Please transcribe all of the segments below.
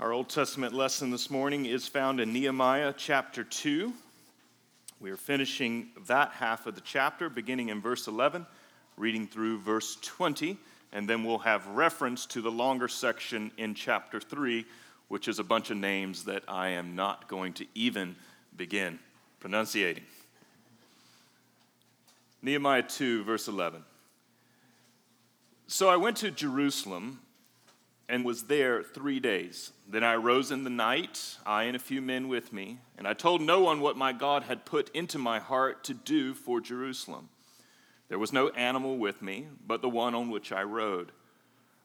Our Old Testament lesson this morning is found in Nehemiah chapter 2. We are finishing that half of the chapter, beginning in verse 11, reading through verse 20, and then we'll have reference to the longer section in chapter 3, which is a bunch of names that I am not going to even begin pronunciating. Nehemiah 2, verse 11. So I went to Jerusalem and was there three days. Then I rose in the night, I and a few men with me, and I told no one what my God had put into my heart to do for Jerusalem. There was no animal with me, but the one on which I rode.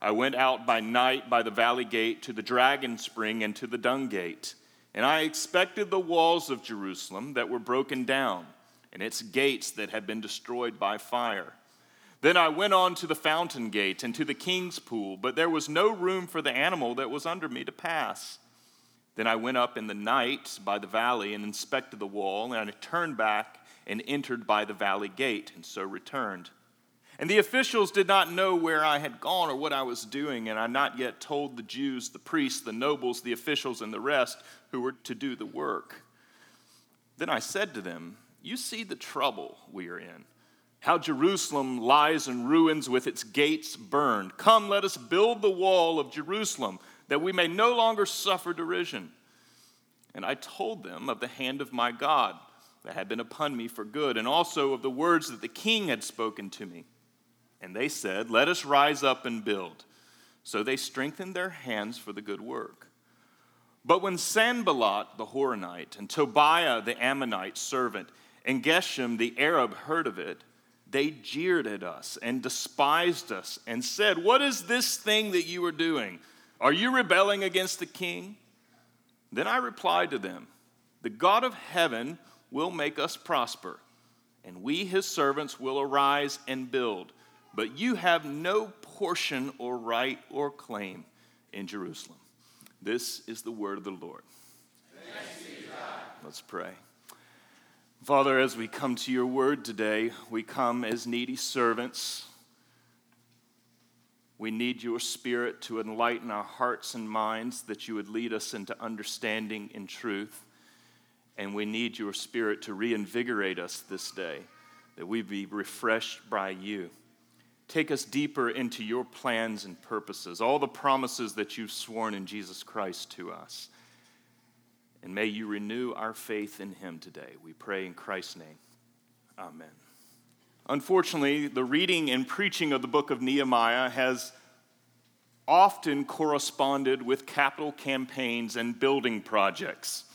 I went out by night by the valley gate to the dragon spring and to the dung gate, and I expected the walls of Jerusalem that were broken down, and its gates that had been destroyed by fire. Then I went on to the fountain gate and to the king's pool, but there was no room for the animal that was under me to pass. Then I went up in the night by the valley and inspected the wall, and I turned back and entered by the valley gate, and so returned. And the officials did not know where I had gone or what I was doing, and I not yet told the Jews, the priests, the nobles, the officials, and the rest who were to do the work. Then I said to them, You see the trouble we are in how Jerusalem lies in ruins with its gates burned. Come, let us build the wall of Jerusalem, that we may no longer suffer derision. And I told them of the hand of my God that had been upon me for good, and also of the words that the king had spoken to me. And they said, Let us rise up and build. So they strengthened their hands for the good work. But when Sanballat the Horonite, and Tobiah the Ammonite servant, and Geshem the Arab heard of it, they jeered at us and despised us and said, What is this thing that you are doing? Are you rebelling against the king? Then I replied to them, The God of heaven will make us prosper, and we, his servants, will arise and build. But you have no portion or right or claim in Jerusalem. This is the word of the Lord. Let's pray. Father, as we come to your word today, we come as needy servants. We need your spirit to enlighten our hearts and minds that you would lead us into understanding and truth. And we need your spirit to reinvigorate us this day, that we be refreshed by you. Take us deeper into your plans and purposes, all the promises that you've sworn in Jesus Christ to us. And may you renew our faith in him today. We pray in Christ's name. Amen. Unfortunately, the reading and preaching of the book of Nehemiah has often corresponded with capital campaigns and building projects.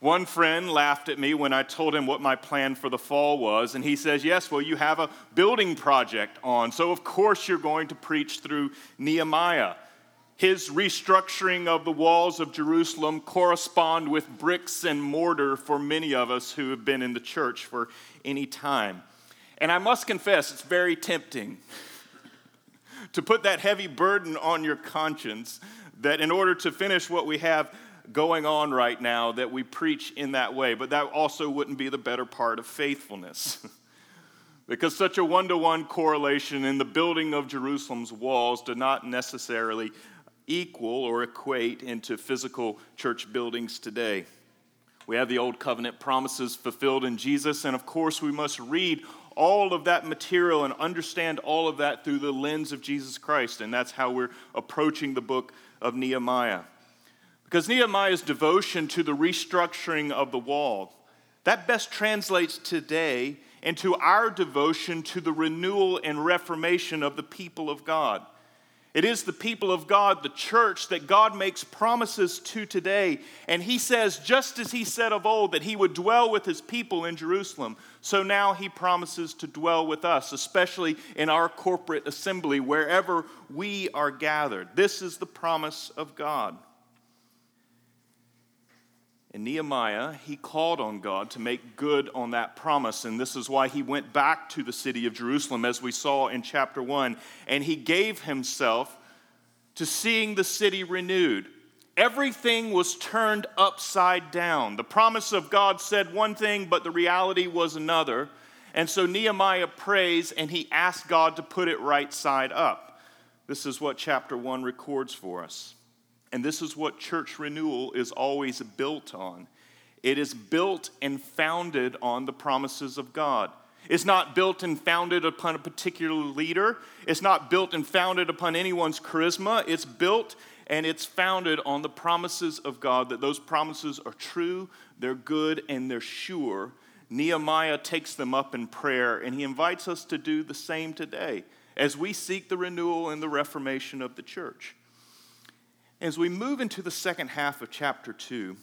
One friend laughed at me when I told him what my plan for the fall was, and he says, Yes, well, you have a building project on, so of course you're going to preach through Nehemiah his restructuring of the walls of Jerusalem correspond with bricks and mortar for many of us who have been in the church for any time. And I must confess, it's very tempting to put that heavy burden on your conscience that in order to finish what we have going on right now that we preach in that way, but that also wouldn't be the better part of faithfulness. because such a one to one correlation in the building of Jerusalem's walls did not necessarily equal or equate into physical church buildings today. We have the old covenant promises fulfilled in Jesus, and of course, we must read all of that material and understand all of that through the lens of Jesus Christ, and that's how we're approaching the book of Nehemiah. Because Nehemiah's devotion to the restructuring of the wall, that best translates today into our devotion to the renewal and reformation of the people of God. It is the people of God, the church, that God makes promises to today. And He says, just as He said of old, that He would dwell with His people in Jerusalem, so now He promises to dwell with us, especially in our corporate assembly, wherever we are gathered. This is the promise of God. In Nehemiah, he called on God to make good on that promise, and this is why he went back to the city of Jerusalem, as we saw in chapter 1, and he gave himself to seeing the city renewed. Everything was turned upside down. The promise of God said one thing, but the reality was another. And so Nehemiah prays and he asks God to put it right side up. This is what chapter 1 records for us. And this is what church renewal is always built on. It is built and founded on the promises of God. It's not built and founded upon a particular leader. It's not built and founded upon anyone's charisma. It's built and it's founded on the promises of God, that those promises are true, they're good, and they're sure. Nehemiah takes them up in prayer, and he invites us to do the same today as we seek the renewal and the reformation of the church. As we move into the second half of chapter 2,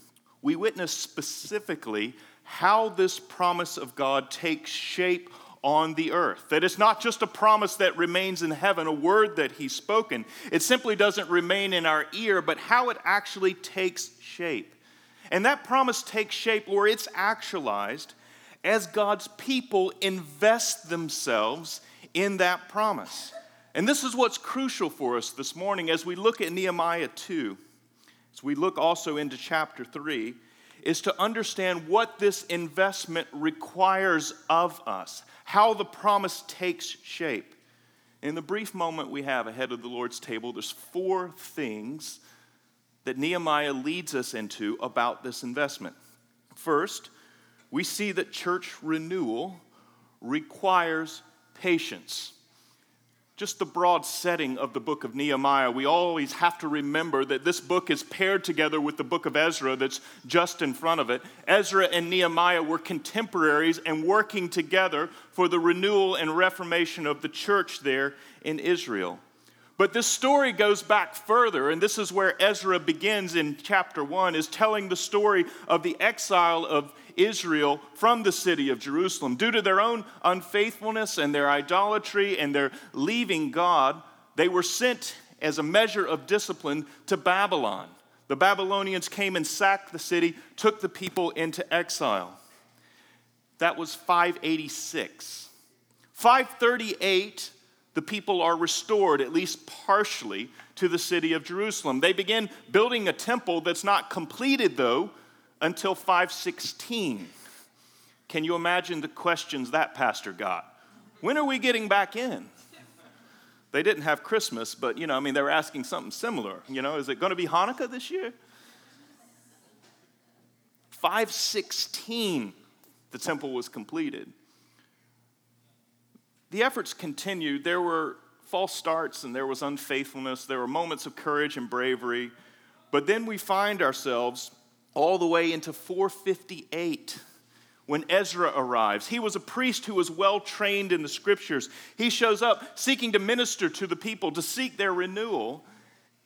we witness specifically how this promise of God takes shape on the earth. That it's not just a promise that remains in heaven, a word that He's spoken. It simply doesn't remain in our ear, but how it actually takes shape. And that promise takes shape where it's actualized as God's people invest themselves in that promise. And this is what's crucial for us this morning as we look at Nehemiah 2, as we look also into chapter 3 is to understand what this investment requires of us, how the promise takes shape. In the brief moment we have ahead of the Lord's table, there's four things that Nehemiah leads us into about this investment. First, we see that church renewal requires patience just the broad setting of the book of Nehemiah, we always have to remember that this book is paired together with the book of Ezra that's just in front of it. Ezra and Nehemiah were contemporaries and working together for the renewal and reformation of the church there in Israel. But this story goes back further, and this is where Ezra begins in chapter 1, is telling the story of the exile of Israel from the city of Jerusalem. Due to their own unfaithfulness and their idolatry and their leaving God, they were sent as a measure of discipline to Babylon. The Babylonians came and sacked the city, took the people into exile. That was 586. 538, the people are restored, at least partially, to the city of Jerusalem. They begin building a temple that's not completed, though, until 516. Can you imagine the questions that pastor got? When are we getting back in? They didn't have Christmas, but you know, I mean, they were asking something similar. You know, is it going to be Hanukkah this year? 516, the temple was completed. The efforts continued. There were false starts and there was unfaithfulness. There were moments of courage and bravery. But then we find ourselves all the way into 458 when Ezra arrives. He was a priest who was well trained in the scriptures. He shows up seeking to minister to the people, to seek their renewal.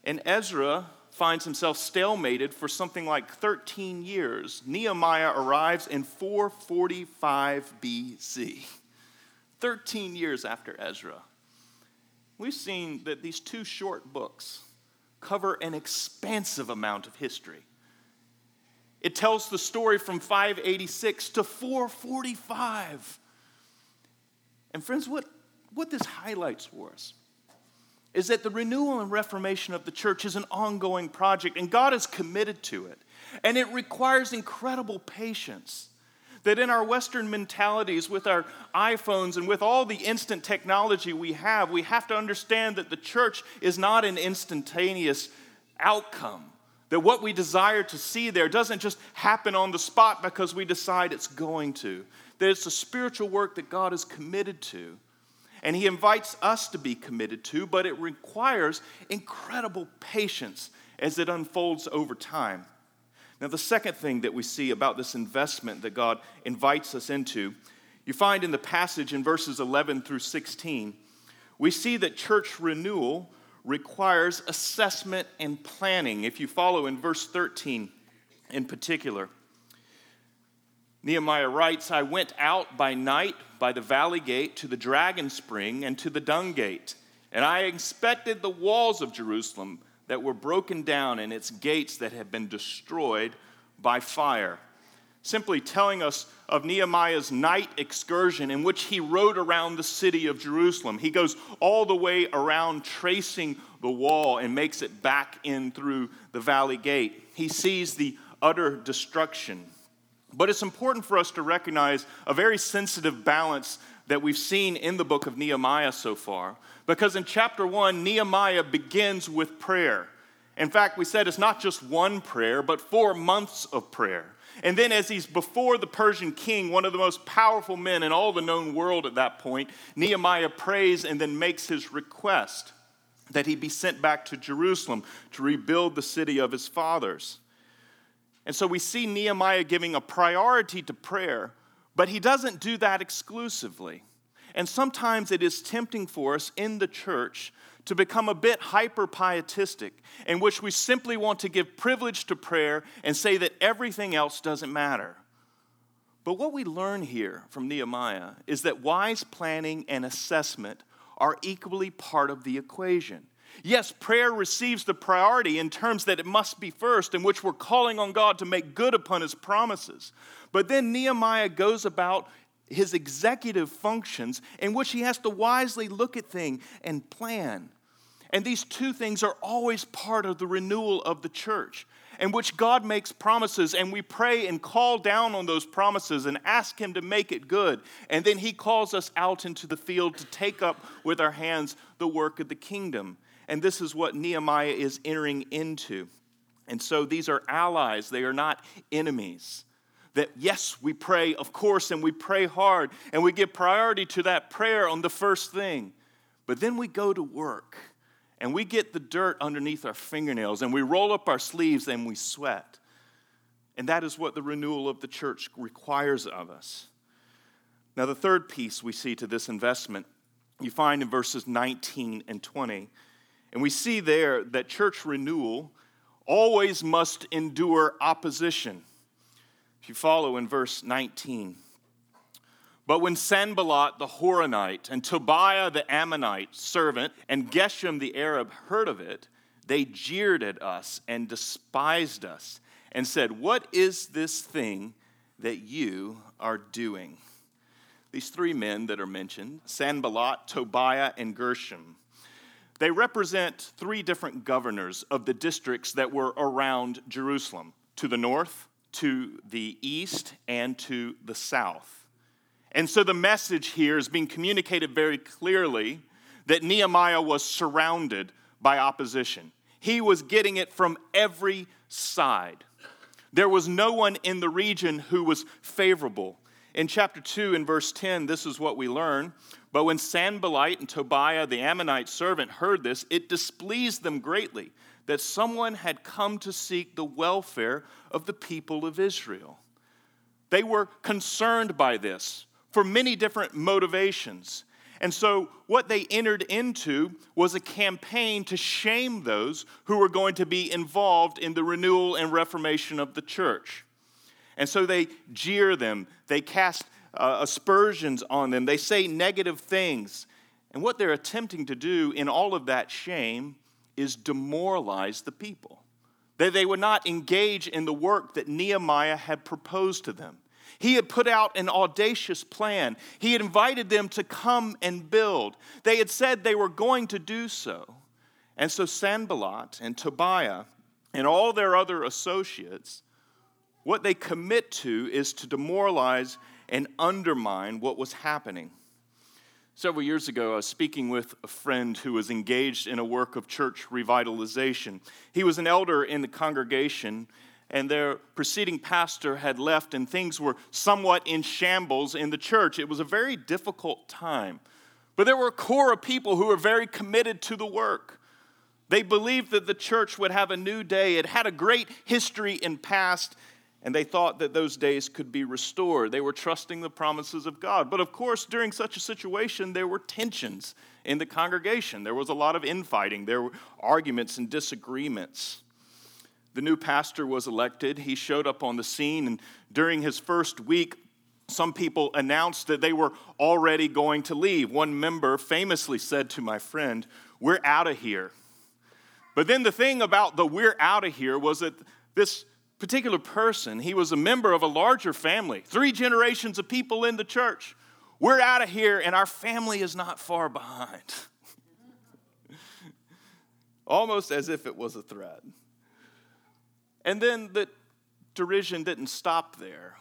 And Ezra finds himself stalemated for something like 13 years. Nehemiah arrives in 445 BC, 13 years after Ezra. We've seen that these two short books cover an expansive amount of history. It tells the story from 586 to 445. And, friends, what, what this highlights for us is that the renewal and reformation of the church is an ongoing project, and God is committed to it. And it requires incredible patience. That in our Western mentalities, with our iPhones and with all the instant technology we have, we have to understand that the church is not an instantaneous outcome. That what we desire to see there doesn't just happen on the spot because we decide it's going to. That it's a spiritual work that God is committed to. And He invites us to be committed to, but it requires incredible patience as it unfolds over time. Now, the second thing that we see about this investment that God invites us into, you find in the passage in verses 11 through 16, we see that church renewal requires assessment and planning. If you follow in verse 13 in particular, Nehemiah writes, I went out by night by the valley gate to the dragon spring and to the dung gate, and I inspected the walls of Jerusalem that were broken down and its gates that had been destroyed by fire simply telling us of Nehemiah's night excursion in which he rode around the city of Jerusalem. He goes all the way around, tracing the wall, and makes it back in through the valley gate. He sees the utter destruction. But it's important for us to recognize a very sensitive balance that we've seen in the book of Nehemiah so far. Because in chapter one, Nehemiah begins with prayer. In fact, we said it's not just one prayer, but four months of prayer. And then, as he's before the Persian king, one of the most powerful men in all the known world at that point, Nehemiah prays and then makes his request that he be sent back to Jerusalem to rebuild the city of his fathers. And so we see Nehemiah giving a priority to prayer, but he doesn't do that exclusively. And sometimes it is tempting for us in the church to become a bit hyper pietistic, in which we simply want to give privilege to prayer and say that everything else doesn't matter. But what we learn here from Nehemiah is that wise planning and assessment are equally part of the equation. Yes, prayer receives the priority in terms that it must be first, in which we're calling on God to make good upon his promises. But then Nehemiah goes about his executive functions in which he has to wisely look at things and plan. And these two things are always part of the renewal of the church, in which God makes promises, and we pray and call down on those promises and ask Him to make it good. And then He calls us out into the field to take up with our hands the work of the kingdom. And this is what Nehemiah is entering into. And so these are allies, they are not enemies. That yes, we pray, of course, and we pray hard, and we give priority to that prayer on the first thing. But then we go to work and we get the dirt underneath our fingernails and we roll up our sleeves and we sweat. And that is what the renewal of the church requires of us. Now, the third piece we see to this investment, you find in verses 19 and 20. And we see there that church renewal always must endure opposition. If you follow in verse 19, but when Sanballat the Horonite and Tobiah the Ammonite servant and Geshem the Arab heard of it, they jeered at us and despised us and said, What is this thing that you are doing? These three men that are mentioned, Sanballat, Tobiah, and Gershom, they represent three different governors of the districts that were around Jerusalem to the north, to the east, and to the south. And so the message here is being communicated very clearly that Nehemiah was surrounded by opposition. He was getting it from every side. There was no one in the region who was favorable. In chapter 2, in verse 10, this is what we learn. But when Sanballat and Tobiah, the Ammonite servant, heard this, it displeased them greatly that someone had come to seek the welfare of the people of Israel. They were concerned by this for many different motivations. And so, what they entered into was a campaign to shame those who were going to be involved in the renewal and reformation of the church. And so, they jeer them, they cast uh, aspersions on them, they say negative things. And what they're attempting to do in all of that shame is demoralize the people. That they would not engage in the work that Nehemiah had proposed to them. He had put out an audacious plan. He had invited them to come and build. They had said they were going to do so. And so Sanballat and Tobiah and all their other associates, what they commit to is to demoralize and undermine what was happening. Several years ago, I was speaking with a friend who was engaged in a work of church revitalization. He was an elder in the congregation, and their preceding pastor had left, and things were somewhat in shambles in the church. It was a very difficult time. But there were a core of people who were very committed to the work. They believed that the church would have a new day. It had a great history in past, and they thought that those days could be restored. They were trusting the promises of God. But of course, during such a situation, there were tensions in the congregation. There was a lot of infighting, there were arguments and disagreements the new pastor was elected, he showed up on the scene, and during his first week, some people announced that they were already going to leave. One member famously said to my friend, We're out of here. But then the thing about the we're out of here was that this particular person, he was a member of a larger family, three generations of people in the church. We're out of here, and our family is not far behind. Almost as if it was a threat. And then the derision didn't stop there.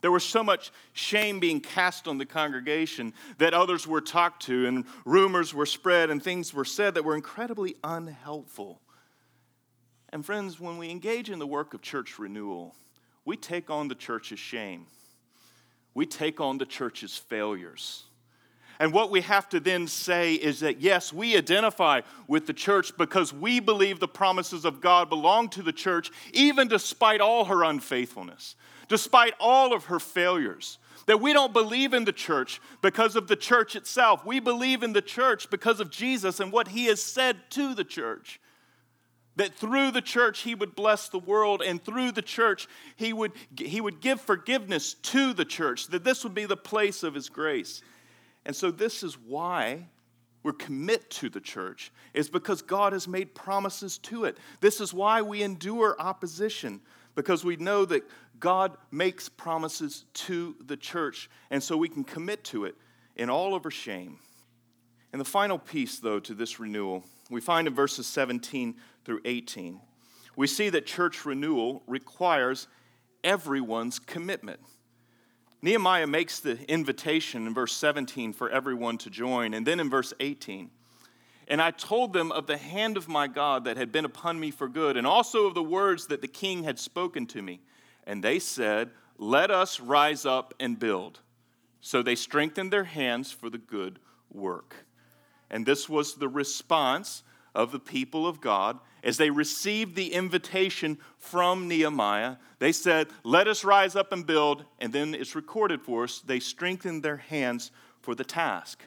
There was so much shame being cast on the congregation that others were talked to, and rumors were spread, and things were said that were incredibly unhelpful. And friends, when we engage in the work of church renewal, we take on the church's shame. We take on the church's failures. And what we have to then say is that, yes, we identify with the church because we believe the promises of God belong to the church, even despite all her unfaithfulness, despite all of her failures. That we don't believe in the church because of the church itself. We believe in the church because of Jesus and what he has said to the church. That through the church he would bless the world, and through the church he would, he would give forgiveness to the church, that this would be the place of his grace. And so, this is why we're commit to the church is because God has made promises to it. This is why we endure opposition because we know that God makes promises to the church and so we can commit to it in all of our shame. And the final piece though to this renewal, we find in verses 17 through 18. We see that church renewal requires everyone's commitment. Nehemiah makes the invitation in verse 17 for everyone to join. And then in verse 18, and I told them of the hand of my God that had been upon me for good, and also of the words that the king had spoken to me. And they said, Let us rise up and build. So they strengthened their hands for the good work. And this was the response of the people of God as they received the invitation from Nehemiah, they said, Let us rise up and build. And then it's recorded for us, they strengthened their hands for the task.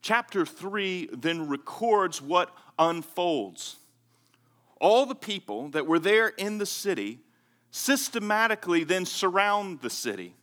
Chapter 3 then records what unfolds. All the people that were there in the city systematically then surround the city.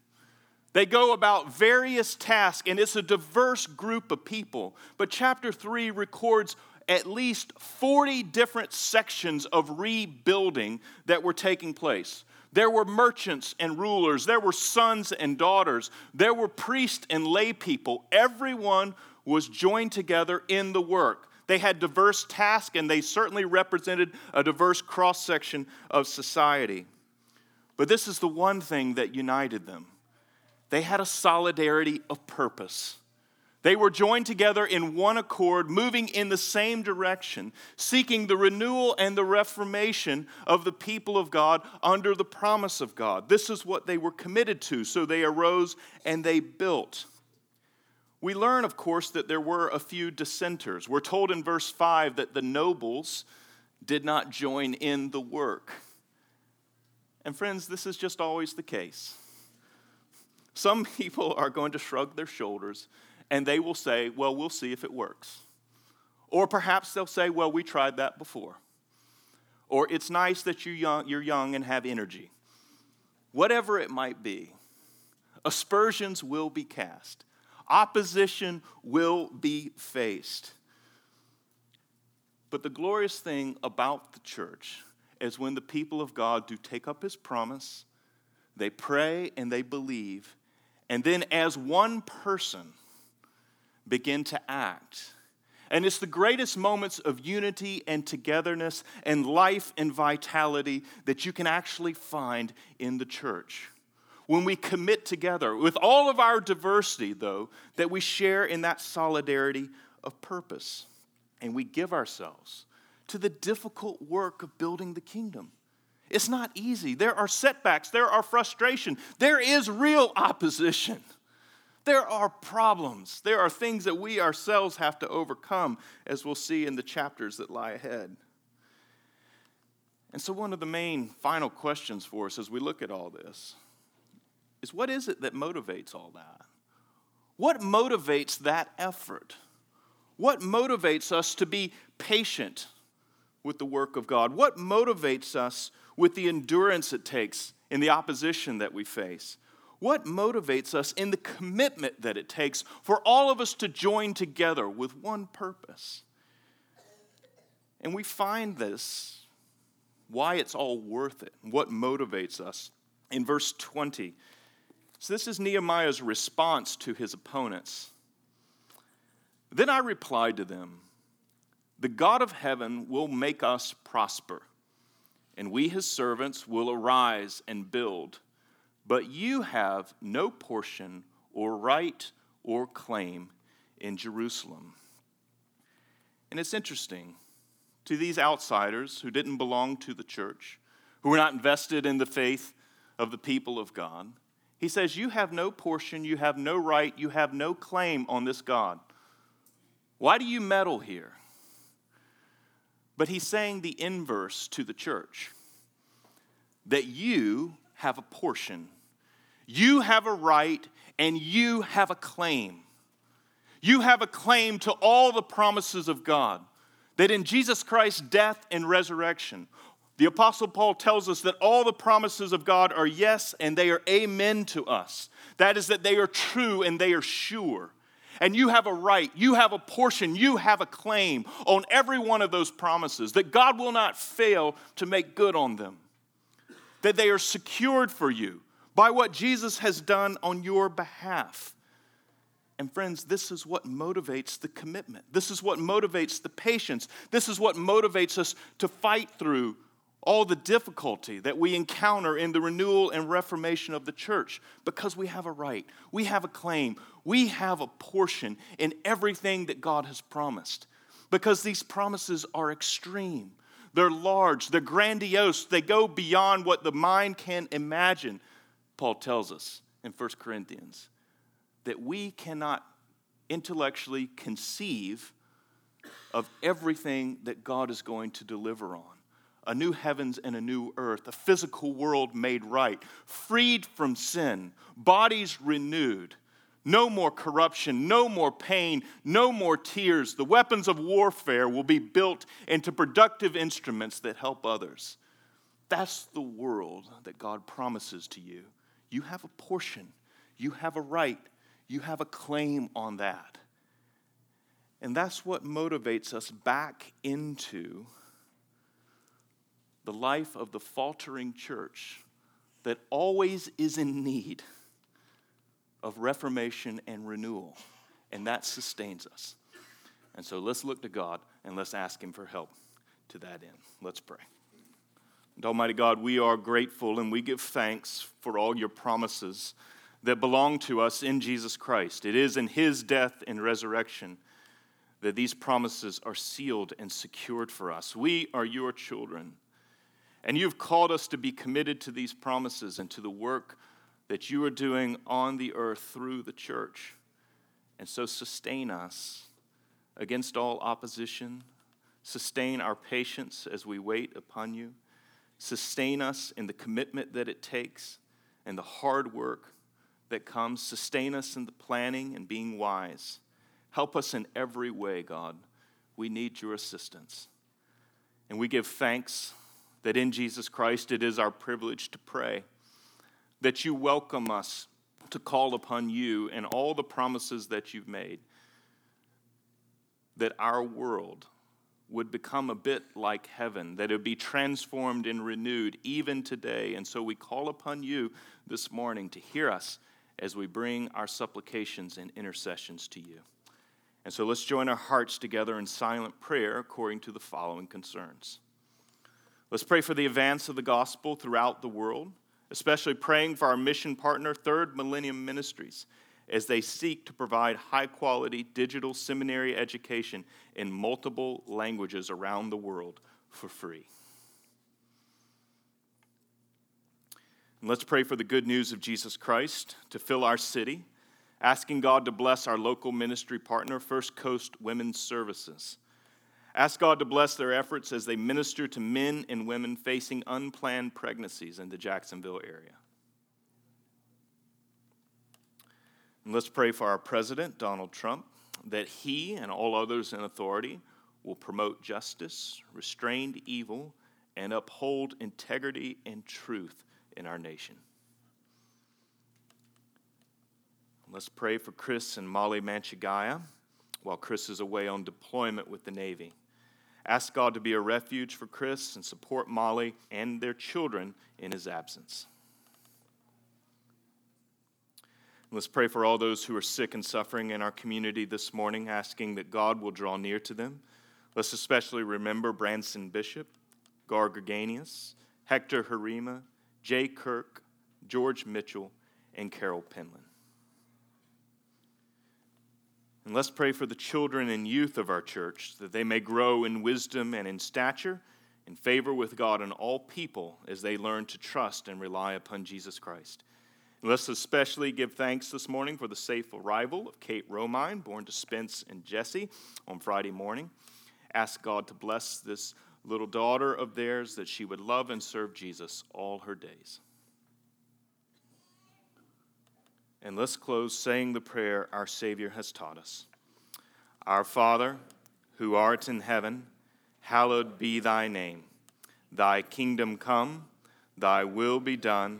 They go about various tasks, and it's a diverse group of people. But chapter 3 records at least 40 different sections of rebuilding that were taking place. There were merchants and rulers, there were sons and daughters, there were priests and lay people. Everyone was joined together in the work. They had diverse tasks and they certainly represented a diverse cross section of society. But this is the one thing that united them they had a solidarity of purpose. They were joined together in one accord, moving in the same direction, seeking the renewal and the reformation of the people of God under the promise of God. This is what they were committed to, so they arose and they built. We learn, of course, that there were a few dissenters. We're told in verse 5 that the nobles did not join in the work. And, friends, this is just always the case. Some people are going to shrug their shoulders and they will say, Well, we'll see if it works. Or perhaps they'll say, Well, we tried that before. Or it's nice that you're young, you're young and have energy. Whatever it might be, aspersions will be cast, opposition will be faced. But the glorious thing about the church is when the people of God do take up his promise, they pray and they believe, and then as one person, begin to act. And it's the greatest moments of unity and togetherness and life and vitality that you can actually find in the church. When we commit together, with all of our diversity, though, that we share in that solidarity of purpose. And we give ourselves to the difficult work of building the kingdom. It's not easy. There are setbacks, there are frustration, there is real opposition. There are problems. There are things that we ourselves have to overcome, as we'll see in the chapters that lie ahead. And so, one of the main final questions for us as we look at all this is what is it that motivates all that? What motivates that effort? What motivates us to be patient with the work of God? What motivates us with the endurance it takes in the opposition that we face? What motivates us in the commitment that it takes for all of us to join together with one purpose? And we find this, why it's all worth it, what motivates us, in verse 20. So, this is Nehemiah's response to his opponents. Then I replied to them, The God of heaven will make us prosper, and we, his servants, will arise and build but you have no portion or right or claim in Jerusalem. And it's interesting to these outsiders who didn't belong to the church, who were not invested in the faith of the people of God. He says, You have no portion, you have no right, you have no claim on this God. Why do you meddle here? But he's saying the inverse to the church that you have a portion, you have a right, and you have a claim. You have a claim to all the promises of God. That in Jesus Christ's death and resurrection, the Apostle Paul tells us that all the promises of God are yes and they are amen to us. That is, that they are true and they are sure. And you have a right, you have a portion, you have a claim on every one of those promises, that God will not fail to make good on them, that they are secured for you by what Jesus has done on your behalf. And friends, this is what motivates the commitment. This is what motivates the patience. This is what motivates us to fight through all the difficulty that we encounter in the renewal and reformation of the church because we have a right, we have a claim, we have a portion in everything that God has promised. Because these promises are extreme, they're large, they're grandiose, they go beyond what the mind can imagine. Paul tells us in 1 Corinthians that we cannot intellectually conceive of everything that God is going to deliver on a new heavens and a new earth, a physical world made right, freed from sin, bodies renewed, no more corruption, no more pain, no more tears. The weapons of warfare will be built into productive instruments that help others. That's the world that God promises to you. You have a portion, you have a right, you have a claim on that. And that's what motivates us back into the life of the faltering church that always is in need of reformation and renewal, and that sustains us. And so let's look to God and let's ask Him for help to that end. Let's pray. And Almighty God, we are grateful and we give thanks for all your promises that belong to us in Jesus Christ. It is in His death and resurrection that these promises are sealed and secured for us. We are your children. And you've called us to be committed to these promises and to the work that you are doing on the earth through the church. And so sustain us against all opposition. Sustain our patience as we wait upon you. Sustain us in the commitment that it takes and the hard work that comes. Sustain us in the planning and being wise. Help us in every way, God. We need your assistance. And we give thanks that in Jesus Christ it is our privilege to pray, that you welcome us to call upon you and all the promises that you've made, that our world would become a bit like heaven, that it would be transformed and renewed even today. And so we call upon you this morning to hear us as we bring our supplications and intercessions to you. And so let's join our hearts together in silent prayer according to the following concerns. Let's pray for the advance of the gospel throughout the world, especially praying for our mission partner, Third Millennium Ministries, as they seek to provide high quality digital seminary education in multiple languages around the world for free. And let's pray for the good news of Jesus Christ to fill our city, asking God to bless our local ministry partner, First Coast Women's Services Ask God to bless their efforts as they minister to men and women facing unplanned pregnancies in the Jacksonville area. And let's pray for our president, Donald Trump, that he and all others in authority will promote justice, restrain evil, and uphold integrity and truth in our nation. Let's pray for Chris and Molly Manchagaya while Chris is away on deployment with the Navy. Ask God to be a refuge for Chris and support Molly and their children in his absence. Let's pray for all those who are sick and suffering in our community this morning, asking that God will draw near to them. Let's especially remember Branson Bishop, Gar Gerganius, Hector Harima, Jay Kirk, George Mitchell, and Carol Penland. And let's pray for the children and youth of our church, that they may grow in wisdom and in stature, in favor with God and all people as they learn to trust and rely upon Jesus Christ. Let's especially give thanks this morning for the safe arrival of Kate Romine, born to Spence and Jesse on Friday morning. Ask God to bless this little daughter of theirs that she would love and serve Jesus all her days. And let's close saying the prayer our Savior has taught us Our Father, who art in heaven, hallowed be thy name. Thy kingdom come, thy will be done,